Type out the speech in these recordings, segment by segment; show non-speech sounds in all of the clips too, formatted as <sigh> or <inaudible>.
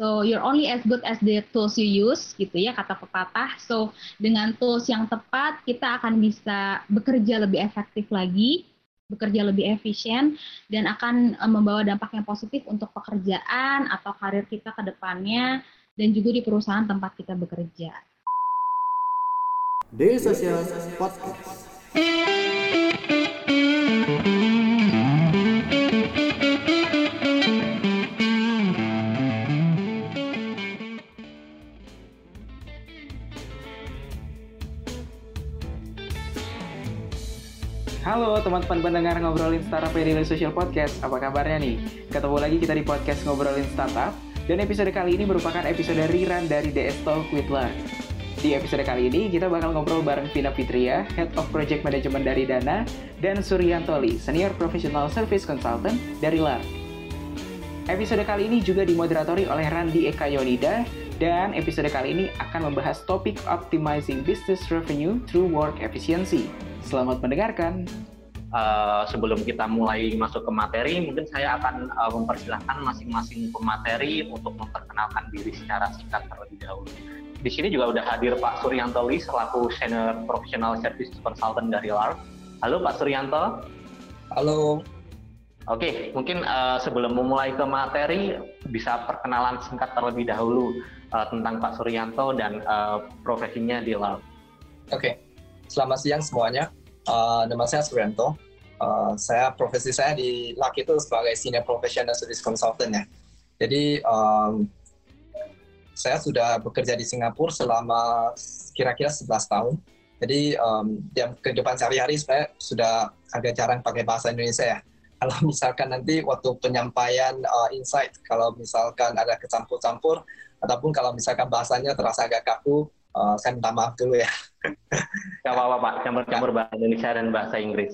So you're only as good as the tools you use gitu ya kata pepatah. So dengan tools yang tepat kita akan bisa bekerja lebih efektif lagi, bekerja lebih efisien dan akan eh, membawa dampak yang positif untuk pekerjaan atau karir kita ke depannya dan juga di perusahaan tempat kita bekerja. Daily Social Podcast. Halo teman-teman pendengar ngobrolin startup Daily Social Podcast. Apa kabarnya nih? Ketemu lagi kita di podcast ngobrolin startup. Dan episode kali ini merupakan episode rerun dari DS Talk with Lark. Di episode kali ini kita bakal ngobrol bareng Vina Fitria, Head of Project Management dari Dana, dan Suryantoli, Senior Professional Service Consultant dari Lark. Episode kali ini juga dimoderatori oleh Randi Eka Yonida, dan episode kali ini akan membahas topik Optimizing Business Revenue Through Work Efficiency. Selamat mendengarkan. Uh, sebelum kita mulai masuk ke materi, mungkin saya akan uh, mempersilahkan masing-masing pemateri untuk memperkenalkan diri secara singkat terlebih dahulu. Di sini juga udah hadir Pak Suryanto Lee selaku Senior Professional Service Consultant dari LARP. Halo Pak Suryanto. Halo. Oke, mungkin uh, sebelum memulai ke materi, bisa perkenalan singkat terlebih dahulu uh, tentang Pak Suryanto dan uh, profesinya di LARP. Oke, selamat siang semuanya. Uh, nama saya Suryanto. Uh, saya profesi saya di LAK itu sebagai Senior Professional Service Consultant ya. Jadi um, saya sudah bekerja di Singapura selama kira-kira 11 tahun. Jadi um, di kehidupan sehari-hari saya sudah agak jarang pakai bahasa Indonesia ya. <laughs> Kalau misalkan nanti waktu penyampaian uh, insight, kalau misalkan ada kecampur-campur, ataupun kalau misalkan bahasanya terasa agak kaku, uh, saya minta maaf dulu ya. Gak apa-apa Pak, campur-campur bahasa Indonesia dan bahasa Inggris.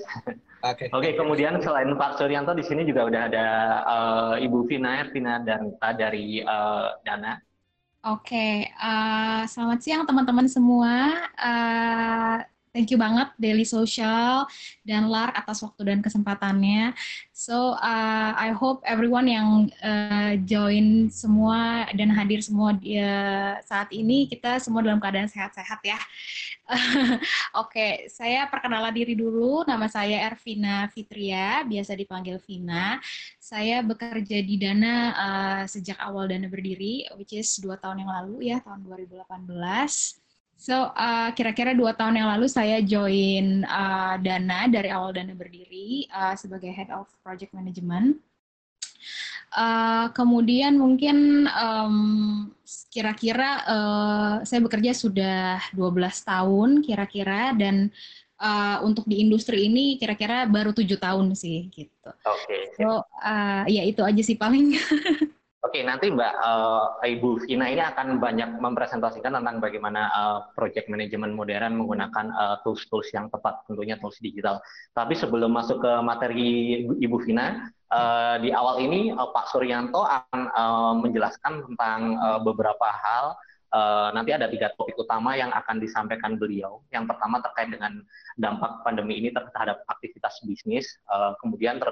Oke. Okay. Oke, okay, kemudian selain Pak Suryanto di sini juga udah ada uh, Ibu Vina, Vina Danta dari uh, Dana. Oke, okay. uh, selamat siang teman-teman semua. Uh, Thank you banget Daily Social dan Lark atas waktu dan kesempatannya. So uh, I hope everyone yang uh, join semua dan hadir semua di, uh, saat ini kita semua dalam keadaan sehat-sehat ya. <laughs> Oke, okay, saya perkenalan diri dulu. Nama saya Ervina Fitria, biasa dipanggil Vina. Saya bekerja di Dana uh, sejak awal Dana berdiri, which is dua tahun yang lalu ya, tahun 2018. So, uh, kira-kira dua tahun yang lalu saya join uh, Dana dari awal Dana berdiri uh, sebagai Head of Project Management. Uh, kemudian mungkin um, kira-kira uh, saya bekerja sudah 12 tahun kira-kira dan uh, untuk di industri ini kira-kira baru tujuh tahun sih gitu. Oke. Okay. So uh, ya itu aja sih paling. <laughs> Oke, nanti Mbak uh, Ibu Vina ini akan banyak mempresentasikan tentang bagaimana uh, project management modern menggunakan uh, tools-tools yang tepat, tentunya tools digital. Tapi sebelum masuk ke materi Ibu Vina, uh, di awal ini uh, Pak Suryanto akan uh, menjelaskan tentang uh, beberapa hal. Uh, nanti ada tiga topik utama yang akan disampaikan beliau. Yang pertama terkait dengan dampak pandemi ini terhadap aktivitas bisnis, uh, kemudian ter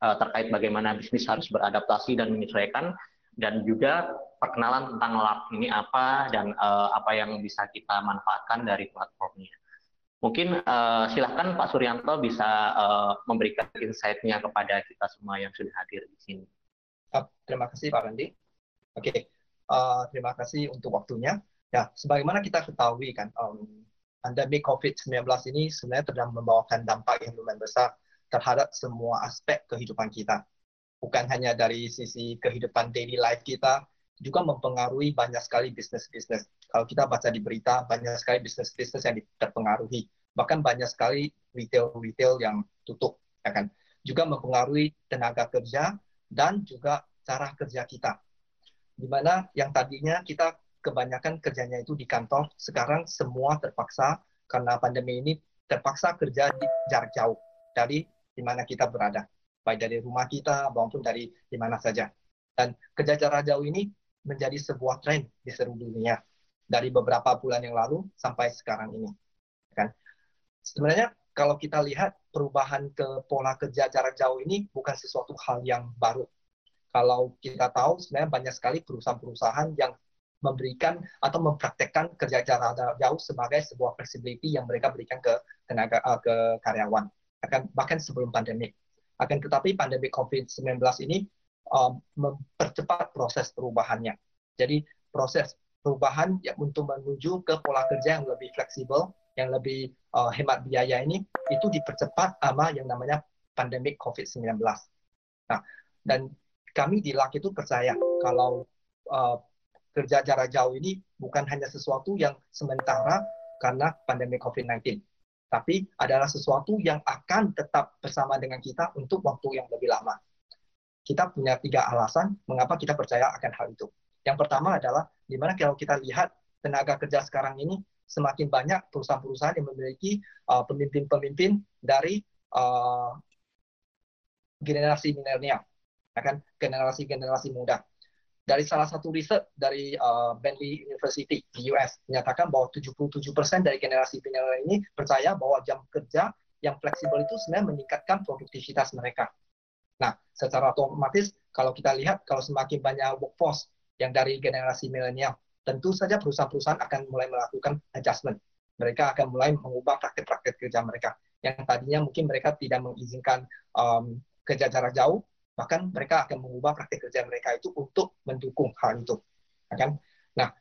uh, terkait bagaimana bisnis harus beradaptasi dan menyesuaikan dan juga perkenalan tentang lab ini apa dan uh, apa yang bisa kita manfaatkan dari platformnya. Mungkin uh, silahkan Pak Suryanto bisa uh, memberikan insight-nya kepada kita semua yang sudah hadir di sini. Terima kasih Pak Randi. Oke, okay. uh, terima kasih untuk waktunya. Ya, sebagaimana kita ketahui kan, um, pandemi COVID-19 ini sebenarnya sedang membawakan dampak yang lumayan besar terhadap semua aspek kehidupan kita. Bukan hanya dari sisi kehidupan daily life kita, juga mempengaruhi banyak sekali bisnis-bisnis. Kalau kita baca di berita, banyak sekali bisnis-bisnis yang terpengaruhi. Bahkan banyak sekali retail-retail yang tutup. Ya kan? Juga mempengaruhi tenaga kerja dan juga cara kerja kita. Di mana yang tadinya kita kebanyakan kerjanya itu di kantor, sekarang semua terpaksa karena pandemi ini terpaksa kerja di jarak jauh dari di mana kita berada, baik dari rumah kita maupun dari di mana saja. Dan kerja jarak jauh ini menjadi sebuah tren di seluruh dunia dari beberapa bulan yang lalu sampai sekarang ini. Kan? Sebenarnya kalau kita lihat perubahan ke pola kerja jarak jauh ini bukan sesuatu hal yang baru. Kalau kita tahu sebenarnya banyak sekali perusahaan-perusahaan yang memberikan atau mempraktekkan kerja jarak jauh sebagai sebuah flexibility yang mereka berikan ke tenaga uh, ke karyawan akan bahkan sebelum pandemi. Akan tetapi pandemi COVID-19 ini um, mempercepat proses perubahannya. Jadi proses perubahan yang untuk menuju ke pola kerja yang lebih fleksibel yang lebih uh, hemat biaya ini itu dipercepat sama yang namanya pandemi COVID-19 nah dan kami di LAK itu percaya kalau uh, kerja jarak jauh ini bukan hanya sesuatu yang sementara karena pandemi COVID-19, tapi adalah sesuatu yang akan tetap bersama dengan kita untuk waktu yang lebih lama. Kita punya tiga alasan mengapa kita percaya akan hal itu. Yang pertama adalah di mana kalau kita lihat tenaga kerja sekarang ini semakin banyak perusahaan-perusahaan yang memiliki uh, pemimpin-pemimpin uh, dari uh, generasi milenial, akan generasi-generasi muda dari salah satu riset dari uh, Bentley University di US menyatakan bahwa 77% dari generasi milenial ini percaya bahwa jam kerja yang fleksibel itu sebenarnya meningkatkan produktivitas mereka. Nah, secara otomatis kalau kita lihat kalau semakin banyak workforce yang dari generasi milenial, tentu saja perusahaan-perusahaan akan mulai melakukan adjustment. Mereka akan mulai mengubah praktek-praktek kerja mereka yang tadinya mungkin mereka tidak mengizinkan um, kerja jarak jauh, bahkan mereka akan mengubah praktik kerja mereka itu untuk mendukung hal itu. Ya kan? Nah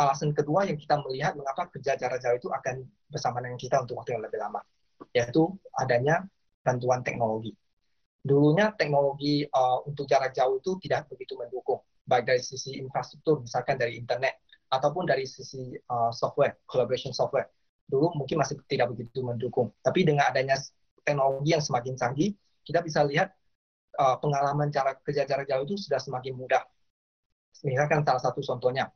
alasan kedua yang kita melihat mengapa kerja jarak jauh itu akan bersama dengan kita untuk waktu yang lebih lama yaitu adanya bantuan teknologi. Dulunya teknologi uh, untuk jarak jauh itu tidak begitu mendukung baik dari sisi infrastruktur misalkan dari internet ataupun dari sisi uh, software collaboration software. Dulu mungkin masih tidak begitu mendukung. Tapi dengan adanya teknologi yang semakin canggih kita bisa lihat uh, pengalaman cara kerja jarak jauh itu sudah semakin mudah. Misalkan salah satu contohnya,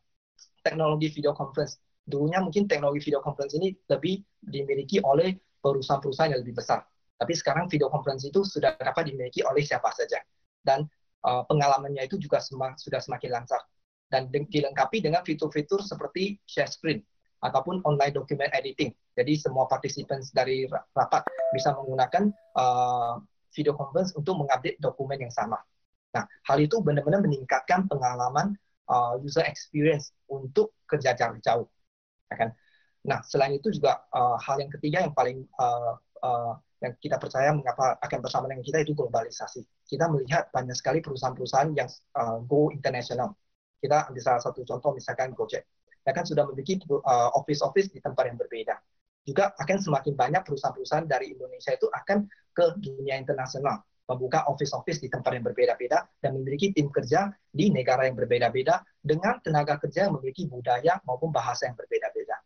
teknologi video conference. Dulunya mungkin teknologi video conference ini lebih dimiliki oleh perusahaan-perusahaan yang lebih besar. Tapi sekarang video conference itu sudah dapat dimiliki oleh siapa saja. Dan uh, pengalamannya itu juga sem sudah semakin lancar. Dan dilengkapi dengan fitur-fitur seperti share screen ataupun online document editing. Jadi semua participants dari rapat bisa menggunakan uh, video conference untuk mengupdate dokumen yang sama. Nah, hal itu benar-benar meningkatkan pengalaman uh, user experience untuk kerja jarak jauh. Ya kan? Nah, selain itu juga uh, hal yang ketiga yang paling uh, uh, yang kita percaya mengapa akan bersama dengan kita itu globalisasi. Kita melihat banyak sekali perusahaan-perusahaan yang uh, go international. Kita ambil salah satu contoh misalkan Gojek. Kan sudah memiliki uh, office-office di tempat yang berbeda juga akan semakin banyak perusahaan-perusahaan dari Indonesia itu akan ke dunia internasional, membuka office-office di tempat yang berbeda-beda dan memiliki tim kerja di negara yang berbeda-beda dengan tenaga kerja yang memiliki budaya maupun bahasa yang berbeda-beda.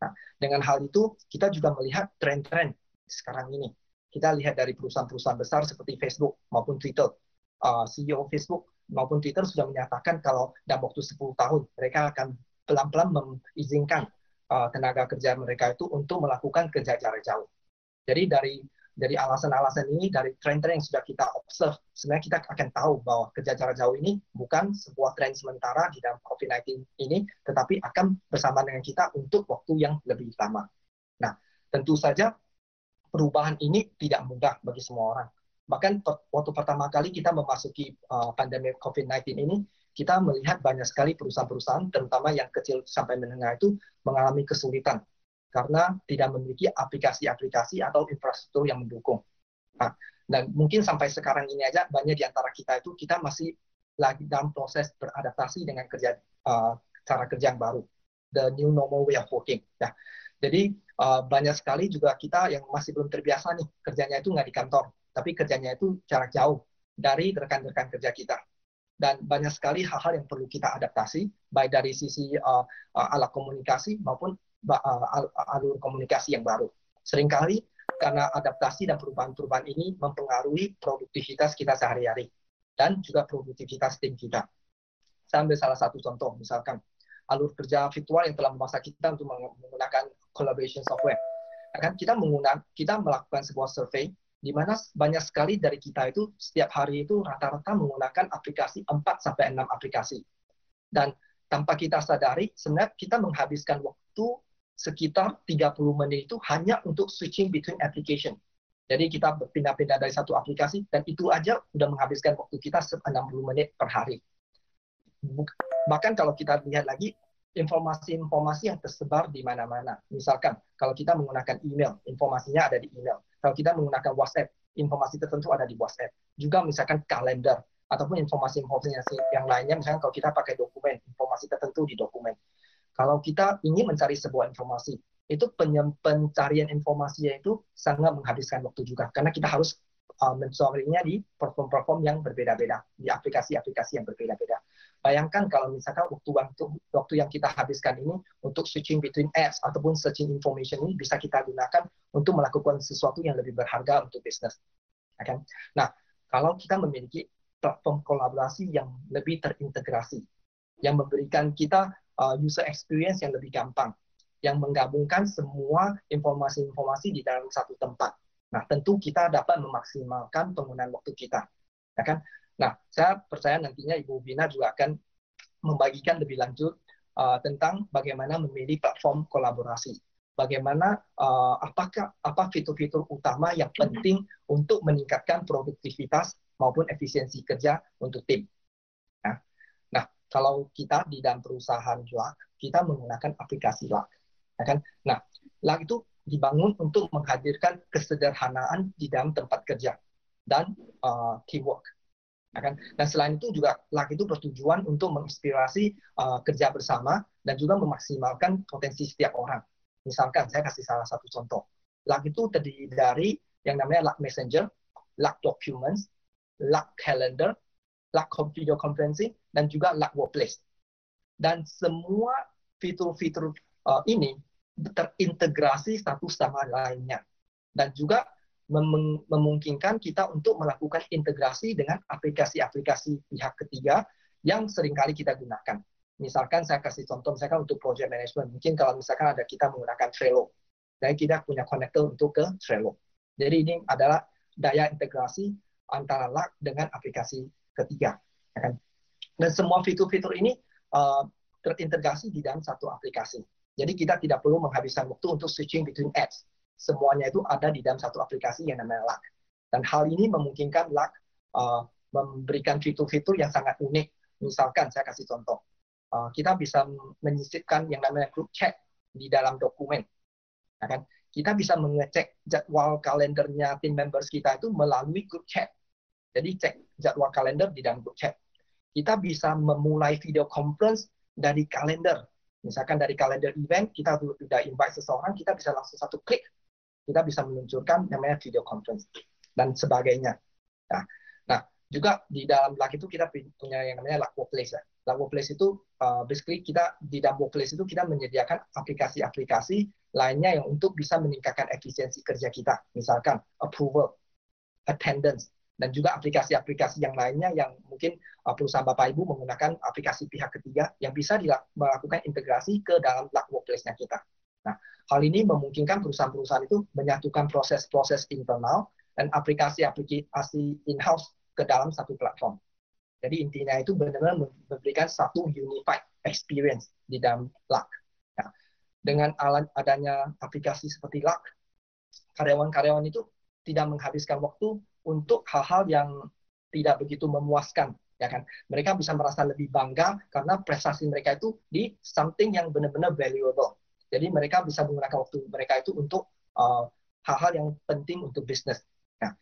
Nah, dengan hal itu kita juga melihat tren-tren sekarang ini. Kita lihat dari perusahaan-perusahaan besar seperti Facebook maupun Twitter. Uh, CEO Facebook maupun Twitter sudah menyatakan kalau dalam waktu 10 tahun mereka akan pelan-pelan mengizinkan uh, tenaga kerja mereka itu untuk melakukan kerja jarak jauh. Jadi dari dari alasan-alasan ini, dari tren-tren yang sudah kita observe, sebenarnya kita akan tahu bahwa kerja jarak jauh ini bukan sebuah tren sementara di dalam COVID-19 ini, tetapi akan bersama dengan kita untuk waktu yang lebih lama. Nah, tentu saja perubahan ini tidak mudah bagi semua orang. Bahkan waktu pertama kali kita memasuki uh, pandemi COVID-19 ini, kita melihat banyak sekali perusahaan-perusahaan, terutama yang kecil sampai menengah itu mengalami kesulitan karena tidak memiliki aplikasi-aplikasi atau infrastruktur yang mendukung. Nah, dan mungkin sampai sekarang ini aja banyak di antara kita itu kita masih lagi dalam proses beradaptasi dengan kerja uh, cara kerja yang baru, the new normal way of working. Ya. Jadi uh, banyak sekali juga kita yang masih belum terbiasa nih kerjanya itu nggak di kantor, tapi kerjanya itu jarak jauh dari rekan-rekan kerja kita dan banyak sekali hal-hal yang perlu kita adaptasi baik dari sisi uh, uh, alat komunikasi maupun uh, alur komunikasi yang baru. Seringkali karena adaptasi dan perubahan-perubahan ini mempengaruhi produktivitas kita sehari-hari dan juga produktivitas tim kita. Saya ambil salah satu contoh, misalkan alur kerja virtual yang telah memaksa kita untuk menggunakan collaboration software. Kita menggunakan kita melakukan sebuah survei di mana banyak sekali dari kita itu setiap hari itu rata-rata menggunakan aplikasi 4 sampai 6 aplikasi. Dan tanpa kita sadari, sebenarnya kita menghabiskan waktu sekitar 30 menit itu hanya untuk switching between application. Jadi kita berpindah-pindah dari satu aplikasi dan itu aja udah menghabiskan waktu kita 60 menit per hari. Bahkan kalau kita lihat lagi informasi-informasi yang tersebar di mana-mana. Misalkan kalau kita menggunakan email, informasinya ada di email. Kalau kita menggunakan WhatsApp, informasi tertentu ada di WhatsApp. Juga misalkan kalender ataupun informasi-informasi yang lainnya, misalkan kalau kita pakai dokumen, informasi tertentu di dokumen. Kalau kita ingin mencari sebuah informasi, itu pencarian informasinya itu sangat menghabiskan waktu juga karena kita harus uh, mencarinya di platform-platform yang berbeda-beda, di aplikasi-aplikasi yang berbeda-beda. Bayangkan kalau misalkan waktu waktu waktu yang kita habiskan ini untuk switching between apps ataupun searching information ini bisa kita gunakan untuk melakukan sesuatu yang lebih berharga untuk bisnis. Ya kan? Nah, kalau kita memiliki platform kolaborasi yang lebih terintegrasi, yang memberikan kita uh, user experience yang lebih gampang, yang menggabungkan semua informasi-informasi di dalam satu tempat. Nah, tentu kita dapat memaksimalkan penggunaan waktu kita. Ya kan? Nah, saya percaya nantinya Ibu Bina juga akan membagikan lebih lanjut uh, tentang bagaimana memilih platform kolaborasi. Bagaimana uh, apakah apa fitur-fitur utama yang penting untuk meningkatkan produktivitas maupun efisiensi kerja untuk tim. Nah, nah kalau kita di dalam perusahaan Luck, kita menggunakan aplikasi Luck. Ya kan? Nah, Luck itu dibangun untuk menghadirkan kesederhanaan di dalam tempat kerja dan uh, teamwork? Dan selain itu juga LAK itu bertujuan untuk menginspirasi uh, kerja bersama dan juga memaksimalkan potensi setiap orang. Misalkan saya kasih salah satu contoh. LAK itu terdiri dari yang namanya LAK Messenger, LAK Documents, LAK Calendar, LAK Video Conferencing, dan juga LAK Workplace. Dan semua fitur-fitur uh, ini terintegrasi satu sama lainnya. Dan juga mem memungkinkan kita untuk melakukan integrasi dengan aplikasi-aplikasi pihak ketiga yang sering kali kita gunakan. Misalkan saya kasih contoh, misalkan untuk project management, mungkin kalau misalkan ada kita menggunakan Trello, dan kita punya connector untuk ke Trello. Jadi ini adalah daya integrasi antara LAK dengan aplikasi ketiga. Ya kan? Dan semua fitur-fitur ini uh, terintegrasi di dalam satu aplikasi. Jadi kita tidak perlu menghabiskan waktu untuk switching between apps semuanya itu ada di dalam satu aplikasi yang namanya Luck. Dan hal ini memungkinkan Luck uh, memberikan fitur-fitur yang sangat unik. Misalkan saya kasih contoh, uh, kita bisa menyisipkan yang namanya group chat di dalam dokumen. Ya kan? Kita bisa mengecek jadwal kalendernya tim members kita itu melalui group chat. Jadi cek jadwal kalender di dalam group chat. Kita bisa memulai video conference dari kalender. Misalkan dari kalender event, kita sudah invite seseorang, kita bisa langsung satu klik kita bisa meluncurkan namanya video conference dan sebagainya. Nah, nah juga di dalam LAK itu kita punya yang namanya LAK Workplace. Ya. LAK Workplace itu uh, basically kita di dalam Workplace itu kita menyediakan aplikasi-aplikasi lainnya yang untuk bisa meningkatkan efisiensi kerja kita. Misalkan approval, attendance, dan juga aplikasi-aplikasi yang lainnya yang mungkin uh, perusahaan Bapak Ibu menggunakan aplikasi pihak ketiga yang bisa melakukan integrasi ke dalam LAK Workplace-nya kita. Nah, hal ini memungkinkan perusahaan-perusahaan itu menyatukan proses-proses internal dan aplikasi-aplikasi in-house ke dalam satu platform. Jadi intinya itu benar-benar memberikan satu unified experience di dalam Luck. Nah, dengan alat adanya aplikasi seperti Luck, karyawan-karyawan itu tidak menghabiskan waktu untuk hal-hal yang tidak begitu memuaskan ya kan mereka bisa merasa lebih bangga karena prestasi mereka itu di something yang benar-benar valuable jadi mereka bisa menggunakan waktu mereka itu untuk uh, hal-hal uh, yang penting untuk bisnis. Nah,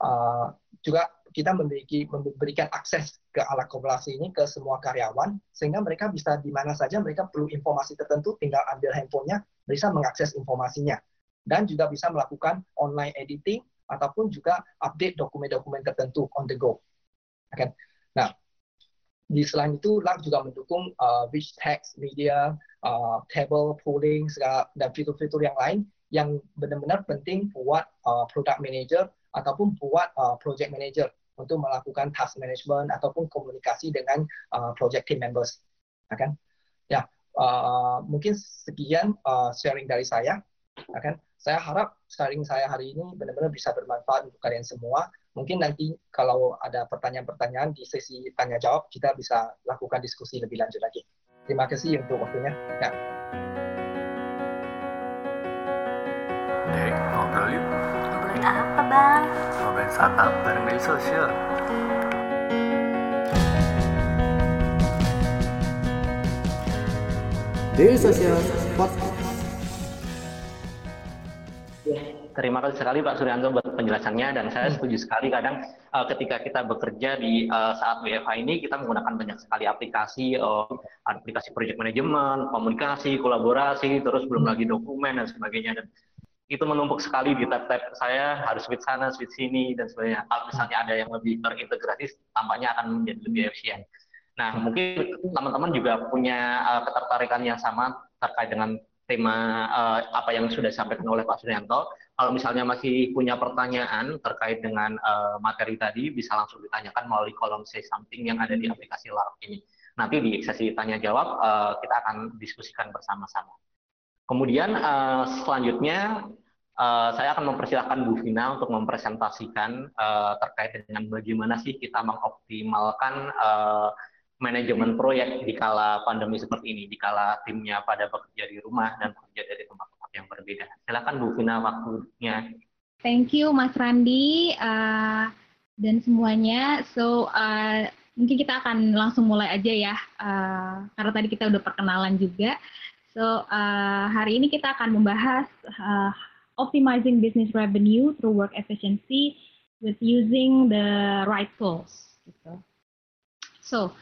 uh, juga kita memiliki memberikan akses ke alat kolaborasi ini ke semua karyawan sehingga mereka bisa di mana saja mereka perlu informasi tertentu tinggal ambil handphonenya bisa mengakses informasinya dan juga bisa melakukan online editing ataupun juga update dokumen-dokumen tertentu on the go. Okay. Nah, di selain itu, LARC juga mendukung uh, rich text, media, uh, table, polling, segala, dan fitur-fitur yang lain yang benar-benar penting buat uh, product manager ataupun buat uh, project manager untuk melakukan task management ataupun komunikasi dengan uh, project team members. Ya kan? Ya, uh, mungkin sekian uh, sharing dari saya. Ya kan? Saya harap sharing saya hari ini benar-benar bisa bermanfaat untuk kalian semua mungkin nanti kalau ada pertanyaan-pertanyaan di sesi tanya jawab kita bisa lakukan diskusi lebih lanjut lagi. Terima kasih untuk waktunya. Ya. Dek, ngobrol yuk. Ngobrolin apa, gimana? Ngobrolin startup bareng dari sosial. Social Podcast. Terima kasih sekali Pak Suryanto buat penjelasannya dan saya setuju sekali kadang uh, ketika kita bekerja di uh, saat WFH ini kita menggunakan banyak sekali aplikasi uh, aplikasi project management, komunikasi, kolaborasi, terus belum lagi dokumen dan sebagainya dan itu menumpuk sekali di tab-tab saya harus switch sana, switch sini dan sebagainya. Kalau misalnya ada yang lebih terintegrasi tampaknya akan menjadi lebih efisien. Nah, mungkin teman-teman juga punya uh, ketertarikan yang sama terkait dengan tema uh, apa yang sudah disampaikan oleh Pak Suryanto. Kalau misalnya masih punya pertanyaan terkait dengan uh, materi tadi, bisa langsung ditanyakan melalui kolom say something yang ada di aplikasi LARP ini. Nanti di sesi tanya jawab uh, kita akan diskusikan bersama-sama. Kemudian uh, selanjutnya uh, saya akan mempersilahkan Bu Vina untuk mempresentasikan uh, terkait dengan bagaimana sih kita mengoptimalkan uh, manajemen proyek di kala pandemi seperti ini, di kala timnya pada bekerja di rumah dan bekerja dari tempat-tempat yang berbeda. Silakan Bu Vina waktunya. Thank you Mas Randi uh, dan semuanya. So uh, mungkin kita akan langsung mulai aja ya, uh, karena tadi kita udah perkenalan juga. So uh, hari ini kita akan membahas uh, optimizing business revenue through work efficiency with using the right tools. Gitu. So,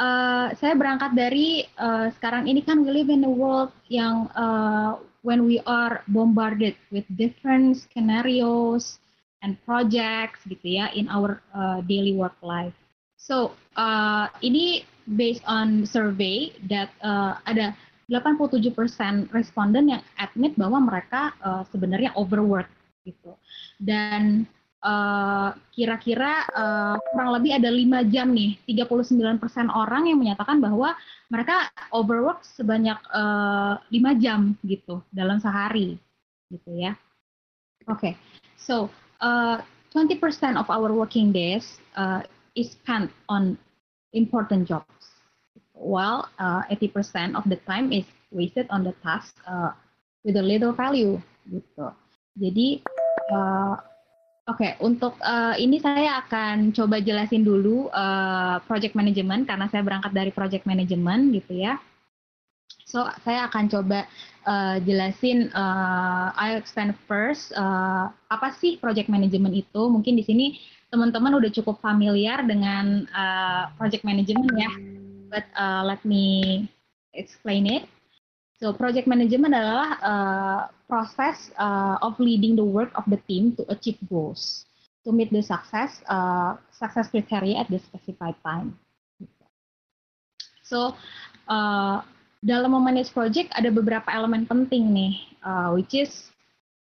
uh, saya berangkat dari uh, sekarang ini kan we live in a world yang uh, when we are bombarded with different scenarios and projects gitu ya in our uh, daily work life. So, uh, ini based on survey that uh, ada 87% responden yang admit bahwa mereka uh, sebenarnya overwork gitu. Dan Eh, kira-kira uh, kurang lebih ada 5 jam nih, 39% orang yang menyatakan bahwa mereka overwork sebanyak uh, eh, 5 jam gitu dalam sehari gitu ya. Oke, okay. so uh, 20% of our working days uh, is spent on important jobs, while uh, 80% of the time is wasted on the task uh, with a little value gitu. Jadi uh, Oke, okay, untuk uh, ini saya akan coba jelasin dulu uh, project management karena saya berangkat dari project management gitu ya. So saya akan coba uh, jelasin uh, I explain first uh, apa sih project management itu. Mungkin di sini teman-teman udah cukup familiar dengan uh, project management ya. But uh, let me explain it. So project management adalah uh, proses uh, of leading the work of the team to achieve goals, to meet the success uh, success criteria at the specified time. So uh, dalam memanage project ada beberapa elemen penting nih, uh, which is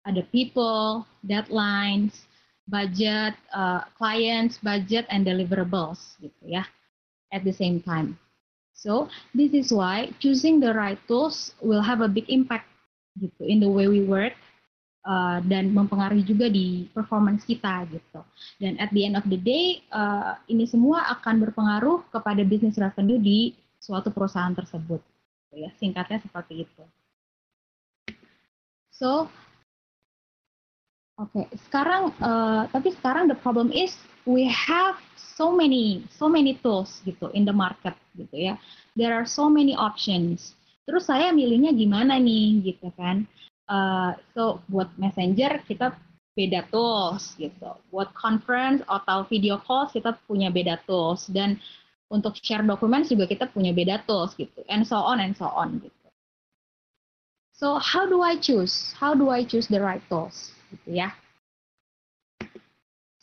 ada people, deadlines, budget, uh, clients, budget, and deliverables gitu ya, at the same time. So this is why choosing the right tools will have a big impact gitu in the way we work uh, dan mempengaruhi juga di performance kita gitu. Dan at the end of the day uh, ini semua akan berpengaruh kepada business revenue di suatu perusahaan tersebut. Gitu ya, singkatnya seperti itu. So Oke, okay. sekarang uh, tapi sekarang the problem is we have so many so many tools gitu in the market gitu ya. There are so many options. Terus saya milihnya gimana nih gitu kan? Uh, so buat messenger kita beda tools gitu. Buat conference atau video call kita punya beda tools dan untuk share documents juga kita punya beda tools gitu. And so on and so on gitu. So how do I choose? How do I choose the right tools? gitu ya.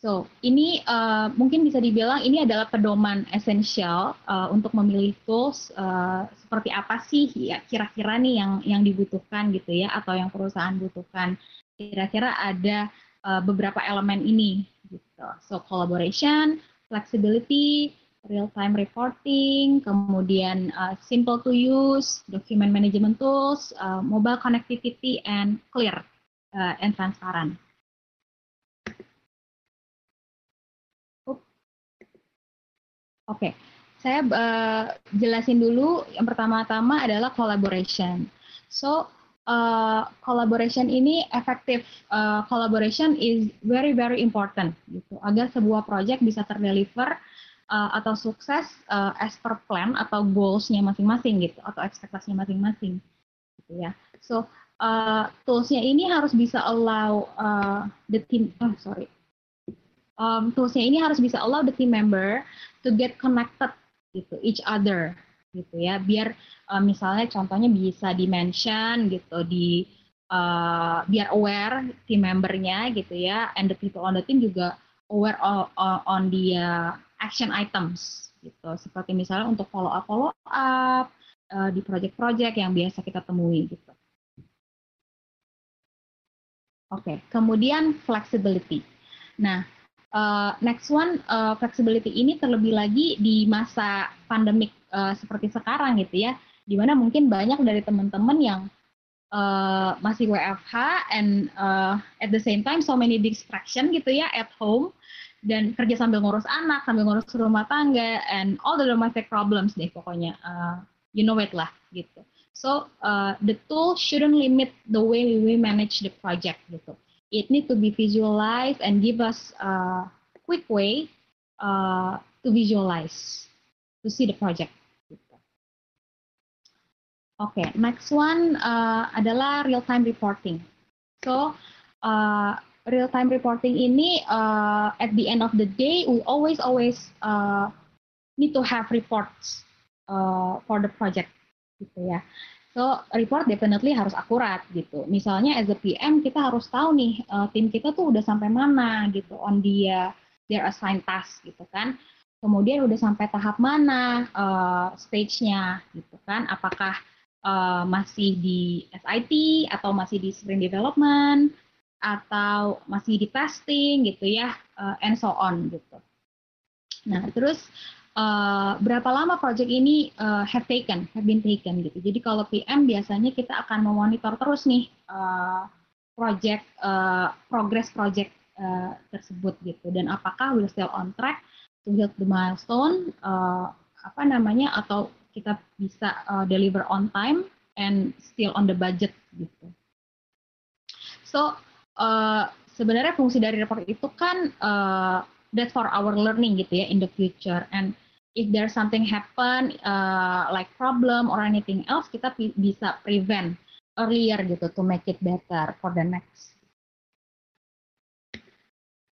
So, ini uh, mungkin bisa dibilang ini adalah pedoman esensial uh, untuk memilih tools uh, seperti apa sih ya kira-kira nih yang yang dibutuhkan gitu ya atau yang perusahaan butuhkan. Kira-kira ada uh, beberapa elemen ini gitu. So, collaboration, flexibility, real-time reporting, kemudian uh, simple to use, document management tools, uh, mobile connectivity, and clear uh, and transparan. Oke, okay. saya uh, jelasin dulu. Yang pertama-tama adalah collaboration. So, uh, collaboration ini efektif uh, collaboration is very very important gitu agar sebuah project bisa terdeliver uh, atau sukses uh, as per plan atau goalsnya masing-masing gitu atau ekspektasinya masing-masing gitu ya so uh, toolsnya ini harus bisa allow uh, the team oh sorry um, toolsnya ini harus bisa allow the team member to get connected gitu each other gitu ya biar uh, misalnya contohnya bisa di mention gitu di uh, biar aware team membernya gitu ya and the people on the team juga aware on, on the uh, action items gitu seperti misalnya untuk follow up follow up uh, di project-project yang biasa kita temui gitu. Oke, okay. kemudian flexibility. Nah, uh, next one uh, flexibility ini terlebih lagi di masa pandemik uh, seperti sekarang gitu ya, di mana mungkin banyak dari teman-teman yang uh, masih WFH and uh, at the same time so many distraction gitu ya at home dan kerja sambil ngurus anak, sambil ngurus rumah tangga and all the domestic problems deh pokoknya. Uh, you know it lah gitu. So uh, the tool shouldn't limit the way we manage the project gitu. It need to be visualized and give us a quick way uh, to visualize to see the project. Okay, next one uh, adalah real time reporting. So uh, real time reporting ini uh, at the end of the day we always always uh, need to have reports uh, for the project gitu ya. So report definitely harus akurat gitu. Misalnya as a PM kita harus tahu nih uh, tim kita tuh udah sampai mana gitu on dia their assigned task gitu kan. Kemudian udah sampai tahap mana uh, stage-nya gitu kan. Apakah uh, masih di SIT atau masih di sprint development atau masih di testing gitu ya uh, and so on gitu. Nah, terus uh, berapa lama project ini uh, have taken, have been taken gitu. Jadi kalau PM biasanya kita akan memonitor terus nih uh, project uh, progress project uh, tersebut gitu dan apakah we're still on track to hit the milestone uh, apa namanya atau kita bisa uh, deliver on time and still on the budget gitu. So uh, sebenarnya fungsi dari report itu kan uh, that for our learning gitu ya in the future and if there's something happen uh, like problem or anything else kita bisa prevent earlier gitu to make it better for the next.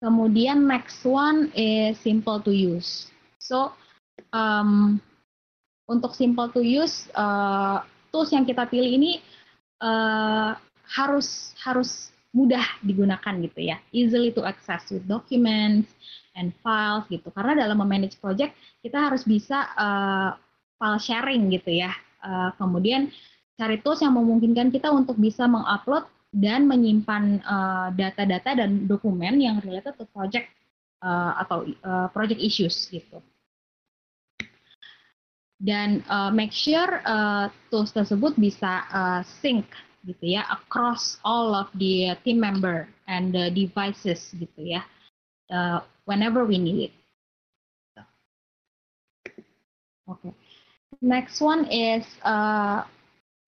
Kemudian next one is simple to use. So um, untuk simple to use uh, tools yang kita pilih ini uh, harus harus mudah digunakan gitu ya, easily to access with documents, and files gitu. Karena dalam memanage project kita harus bisa uh, file sharing gitu ya. Uh, kemudian cari tools yang memungkinkan kita untuk bisa mengupload dan menyimpan uh, data-data uh, dan dokumen yang related to project uh, atau uh, project issues gitu. Dan uh, make sure uh, tools tersebut bisa uh, sync gitu ya across all of the team member and the devices gitu ya. Uh, whenever we need it. Okay. Next one is uh,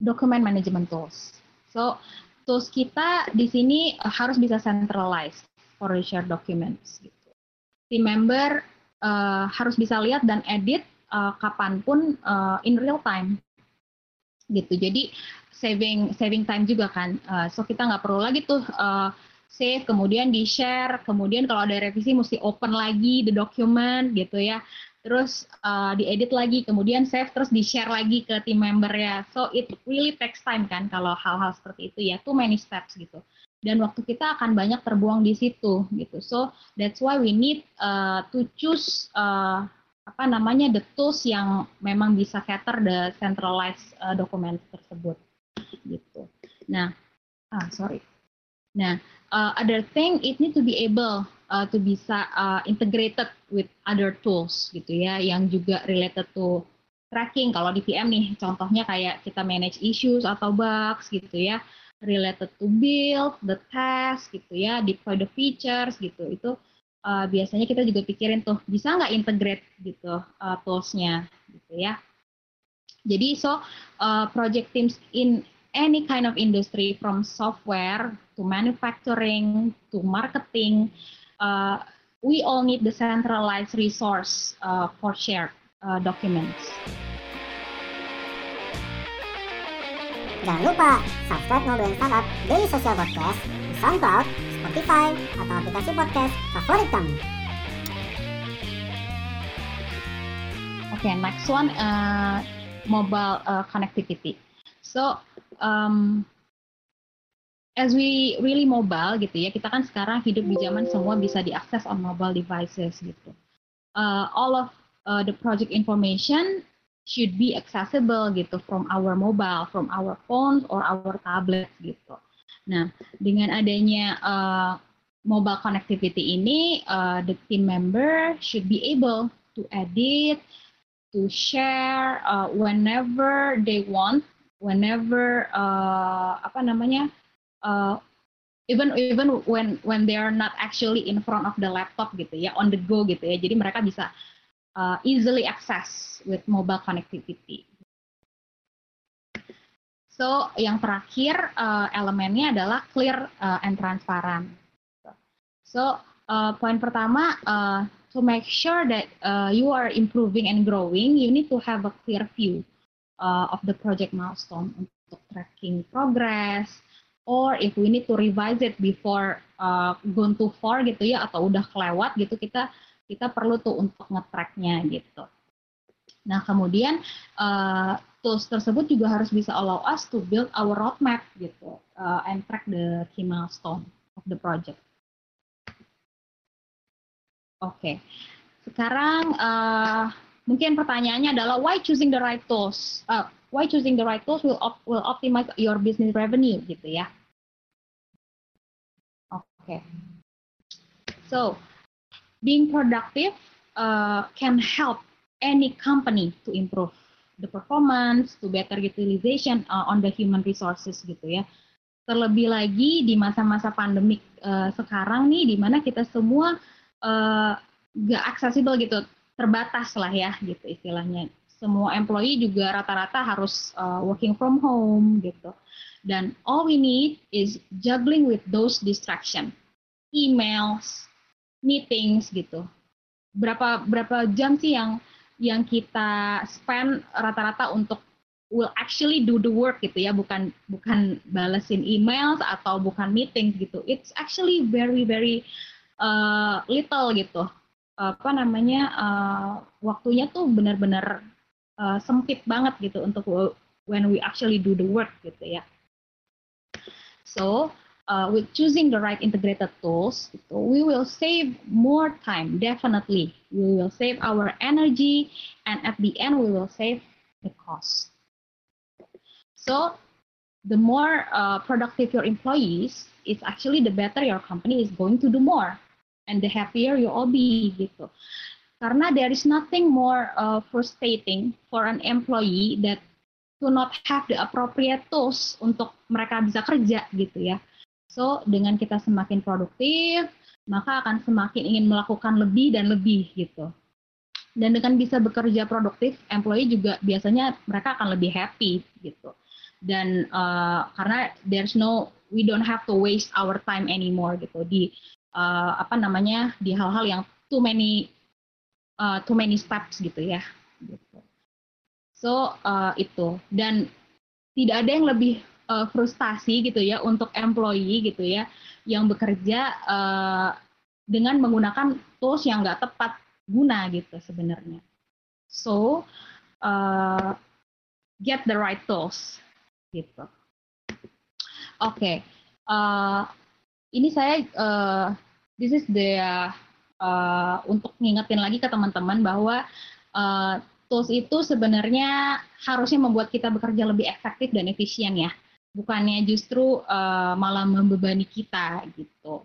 document management tools. So tools kita di sini harus bisa centralized for share documents. Gitu. Team member uh, harus bisa lihat dan edit uh, kapan pun uh, in real time. Gitu. Jadi saving saving time juga kan. Uh, so kita nggak perlu lagi tuh uh, save, kemudian di share, kemudian kalau ada revisi mesti open lagi the document gitu ya. Terus uh, diedit lagi, kemudian save, terus di share lagi ke tim member ya. So it really takes time kan kalau hal-hal seperti itu ya, too many steps gitu. Dan waktu kita akan banyak terbuang di situ gitu. So that's why we need uh, to choose uh, apa namanya the tools yang memang bisa cater the centralized uh, document tersebut gitu. Nah, ah sorry. Nah, uh, other thing it need to be able uh, to bisa uh, integrated with other tools gitu ya yang juga related to tracking kalau di PM nih contohnya kayak kita manage issues atau bugs gitu ya related to build the test gitu ya deploy the features gitu itu uh, biasanya kita juga pikirin tuh bisa nggak integrate gitu uh, toolsnya gitu ya jadi so uh, project teams in any kind of industry from software to manufacturing to marketing, uh, we all need the centralized resource uh, for shared uh, documents. Jangan lupa subscribe Ngobrolin Startup Daily Social Podcast di SoundCloud, Spotify, atau aplikasi podcast favorit kamu. Okay, next one, uh, mobile uh, connectivity. So, um, as we really mobile gitu ya, kita kan sekarang hidup di zaman semua bisa diakses on mobile devices gitu. Uh, all of uh, the project information should be accessible gitu from our mobile, from our phones or our tablet gitu. Nah, dengan adanya uh, mobile connectivity ini, uh, the team member should be able to edit, to share uh, whenever they want, whenever uh, apa namanya, uh, even even when when they are not actually in front of the laptop gitu ya, on the go gitu ya. Jadi mereka bisa uh, easily access with mobile connectivity. So yang terakhir uh, elemennya adalah clear uh, and transparent. So uh, poin pertama uh, to make sure that uh, you are improving and growing, you need to have a clear view uh, of the project milestone untuk tracking progress, or if we need to revise it before uh, gone too far gitu ya, atau udah kelewat gitu, kita kita perlu tuh untuk nge-tracknya gitu. Nah kemudian uh, tools tersebut juga harus bisa allow us to build our roadmap gitu uh, and track the key milestone of the project. Oke, okay. sekarang uh, mungkin pertanyaannya adalah why choosing the right tools? Uh, why choosing the right tools will op will optimize your business revenue gitu ya? Oke, okay. so being productive uh, can help any company to improve the performance, to better utilization uh, on the human resources gitu ya. Terlebih lagi di masa-masa pandemik uh, sekarang nih, di mana kita semua uh, gak aksesibel gitu, terbatas lah ya gitu istilahnya. Semua employee juga rata-rata harus uh, working from home gitu. Dan all we need is juggling with those distraction, emails, meetings gitu. Berapa berapa jam sih yang yang kita spend rata-rata untuk will actually do the work gitu ya, bukan bukan balesin emails atau bukan meetings gitu. It's actually very very uh, little gitu apa namanya uh, waktunya tuh benar-benar uh, sempit banget gitu untuk when we actually do the work gitu ya so uh, with choosing the right integrated tools we will save more time definitely we will save our energy and at the end we will save the cost so the more uh, productive your employees it's actually the better your company is going to do more and the happier you all be gitu. Karena there is nothing more uh, frustrating for an employee that to not have the appropriate tools untuk mereka bisa kerja gitu ya. So dengan kita semakin produktif, maka akan semakin ingin melakukan lebih dan lebih gitu. Dan dengan bisa bekerja produktif, employee juga biasanya mereka akan lebih happy gitu. Dan uh, karena there's no we don't have to waste our time anymore gitu di uh, apa namanya di hal-hal yang too many uh, too many steps gitu ya gitu. so uh, itu dan tidak ada yang lebih uh, frustasi gitu ya untuk employee gitu ya yang bekerja uh, dengan menggunakan tools yang nggak tepat guna gitu sebenarnya so uh, get the right tools gitu oke okay. uh, ini saya uh, this is the uh, untuk ngingetin lagi ke teman-teman bahwa uh, tools itu sebenarnya harusnya membuat kita bekerja lebih efektif dan efisien ya, bukannya justru uh, malah membebani kita gitu.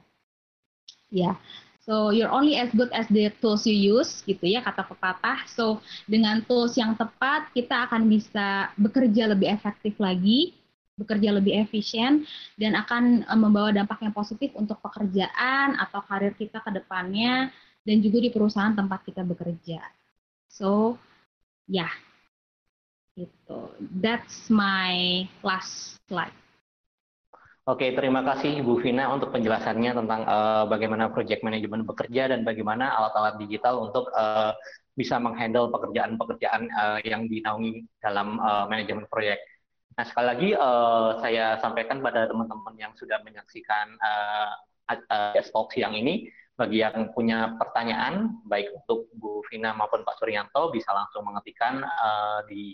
Ya, yeah. so you're only as good as the tools you use gitu ya kata pepatah. So dengan tools yang tepat kita akan bisa bekerja lebih efektif lagi bekerja lebih efisien dan akan eh, membawa dampak yang positif untuk pekerjaan atau karir kita ke depannya dan juga di perusahaan tempat kita bekerja. So, ya. Yeah. Gitu. That's my last slide. Oke, terima kasih Bu Vina untuk penjelasannya tentang uh, bagaimana project management bekerja dan bagaimana alat-alat digital untuk uh, bisa menghandle pekerjaan-pekerjaan uh, yang dinaungi dalam uh, manajemen proyek. Nah, sekali lagi uh, saya sampaikan pada teman-teman yang sudah menyaksikan uh, uh, Talk siang ini, bagi yang punya pertanyaan, baik untuk Bu Vina maupun Pak Suryanto, bisa langsung mengetikkan uh, di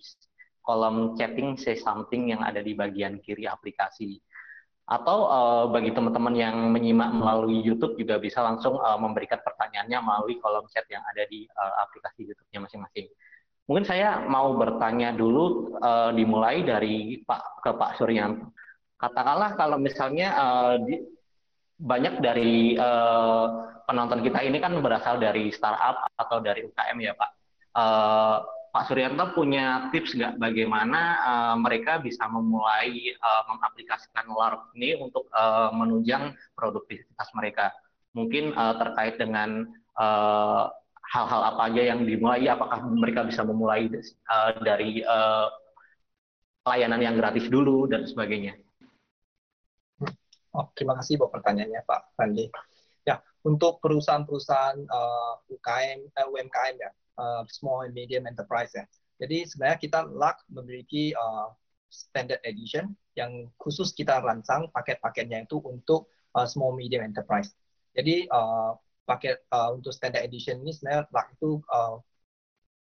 kolom chatting say something yang ada di bagian kiri aplikasi. Atau uh, bagi teman-teman yang menyimak melalui YouTube juga bisa langsung uh, memberikan pertanyaannya melalui kolom chat yang ada di uh, aplikasi YouTube-nya masing-masing. Mungkin saya mau bertanya dulu uh, dimulai dari Pak ke Pak Suryanto. Katakanlah kalau misalnya uh, di, banyak dari uh, penonton kita ini kan berasal dari startup atau dari UKM ya Pak. Uh, Pak Suryanto punya tips nggak bagaimana uh, mereka bisa memulai uh, mengaplikasikan LARP ini untuk uh, menunjang produktivitas mereka? Mungkin uh, terkait dengan hal-hal uh, apa aja yang dimulai, apakah mereka bisa memulai uh, dari uh, layanan yang gratis dulu dan sebagainya? Oh, terima kasih buat pertanyaannya Pak Randi. Ya, untuk perusahaan-perusahaan uh, UKM, uh, UMKM ya, uh, small and medium enterprise ya. Jadi sebenarnya kita LAK memiliki uh, standard edition yang khusus kita rancang paket-paketnya itu untuk uh, small medium enterprise. Jadi uh, paket uh, untuk standard edition ini sebenarnya LAK itu uh,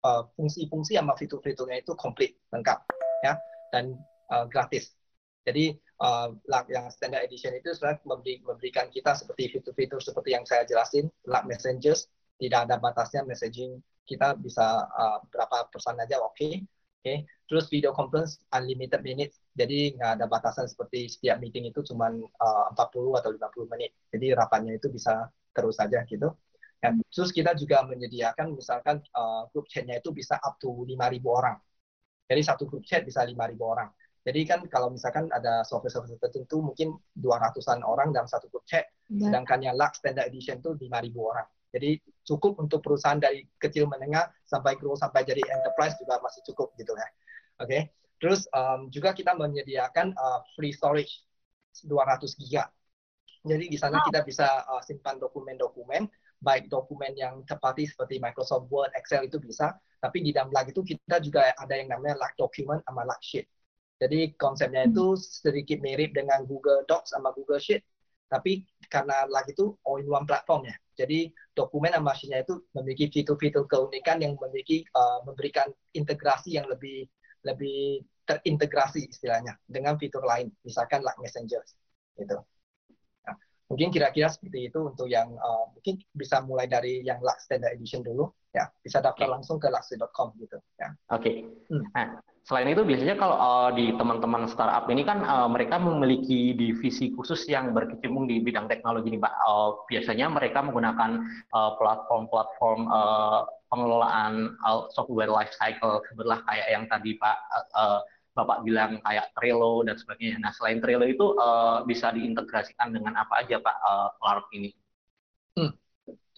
uh, fungsi-fungsi sama fitur-fiturnya itu komplit lengkap ya dan uh, gratis. Jadi uh, yang standard edition itu sebenarnya memberi, memberikan kita seperti fitur-fitur seperti yang saya jelasin, LAK messengers, tidak ada batasnya messaging kita bisa uh, berapa persen aja oke okay. oke okay. terus video conference unlimited minutes jadi nggak ada batasan seperti setiap meeting itu cuma uh, 40 atau 50 menit jadi rapatnya itu bisa terus saja gitu dan terus kita juga menyediakan misalkan uh, grup chatnya itu bisa up to 5.000 orang jadi satu grup chat bisa 5.000 orang jadi kan kalau misalkan ada software-software tertentu mungkin 200-an orang dalam satu grup chat, ya. sedangkan yang Lux Standard Edition itu 5.000 orang. Jadi cukup untuk perusahaan dari kecil menengah sampai grow sampai jadi enterprise juga masih cukup gitu ya. Oke. Okay? Terus um, juga kita menyediakan uh, free storage 200 giga. Jadi di sana kita bisa uh, simpan dokumen-dokumen, baik dokumen yang tepati seperti Microsoft Word, Excel itu bisa, tapi di dalam lag itu kita juga ada yang namanya lag document sama lag sheet. Jadi konsepnya itu sedikit mirip dengan Google Docs sama Google Sheet, tapi karena lag itu all in one platform ya. Jadi dokumen dan mesinnya itu memiliki fitur-fitur keunikan yang memiliki uh, memberikan integrasi yang lebih lebih terintegrasi istilahnya dengan fitur lain, misalkan like Messenger gitu. Mungkin kira-kira seperti itu untuk yang uh, mungkin bisa mulai dari yang Lux Standard Edition dulu, ya bisa daftar okay. langsung ke luxy.com gitu. Ya. Oke. Okay. Hmm. Nah, Selain itu biasanya kalau uh, di teman-teman startup ini kan uh, mereka memiliki divisi khusus yang berkecimpung di bidang teknologi nih Pak. Uh, biasanya mereka menggunakan platform-platform uh, pengelolaan uh, software life cycle sebelah kayak yang tadi Pak uh, Bapak bilang kayak Trello dan sebagainya. Nah selain Trello itu uh, bisa diintegrasikan dengan apa aja Pak uh, LARP ini? Hmm.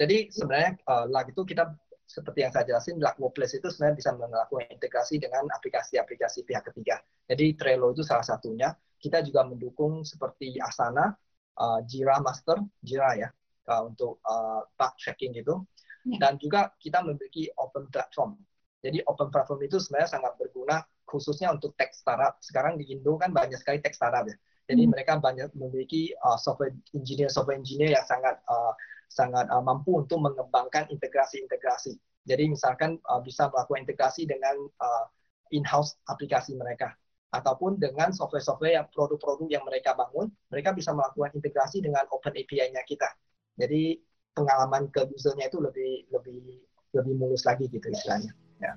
Jadi sebenarnya uh, LARP itu kita seperti yang saya jelasin, Black Workplace itu sebenarnya bisa melakukan integrasi dengan aplikasi-aplikasi pihak ketiga. Jadi Trello itu salah satunya. Kita juga mendukung seperti Asana, uh, Jira Master, Jira ya, uh, untuk uh, bug tracking gitu. Ya. Dan juga kita memiliki open platform. Jadi open platform itu sebenarnya sangat berguna khususnya untuk tech startup. Sekarang di Indo kan banyak sekali tech startup ya. Jadi hmm. mereka banyak memiliki uh, software engineer software engineer yang sangat uh, sangat uh, mampu untuk mengembangkan integrasi-integrasi. Jadi misalkan uh, bisa melakukan integrasi dengan uh, in-house aplikasi mereka ataupun dengan software-software yang produk-produk yang mereka bangun, mereka bisa melakukan integrasi dengan open API-nya kita. Jadi pengalaman ke usernya itu lebih lebih lebih mulus lagi gitu istilahnya. Ya.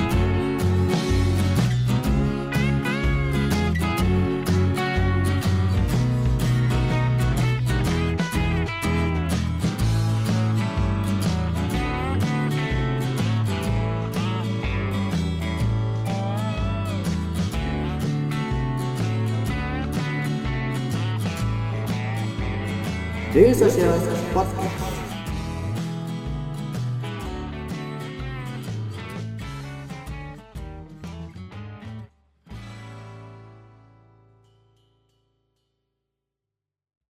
Daily Social Podcast.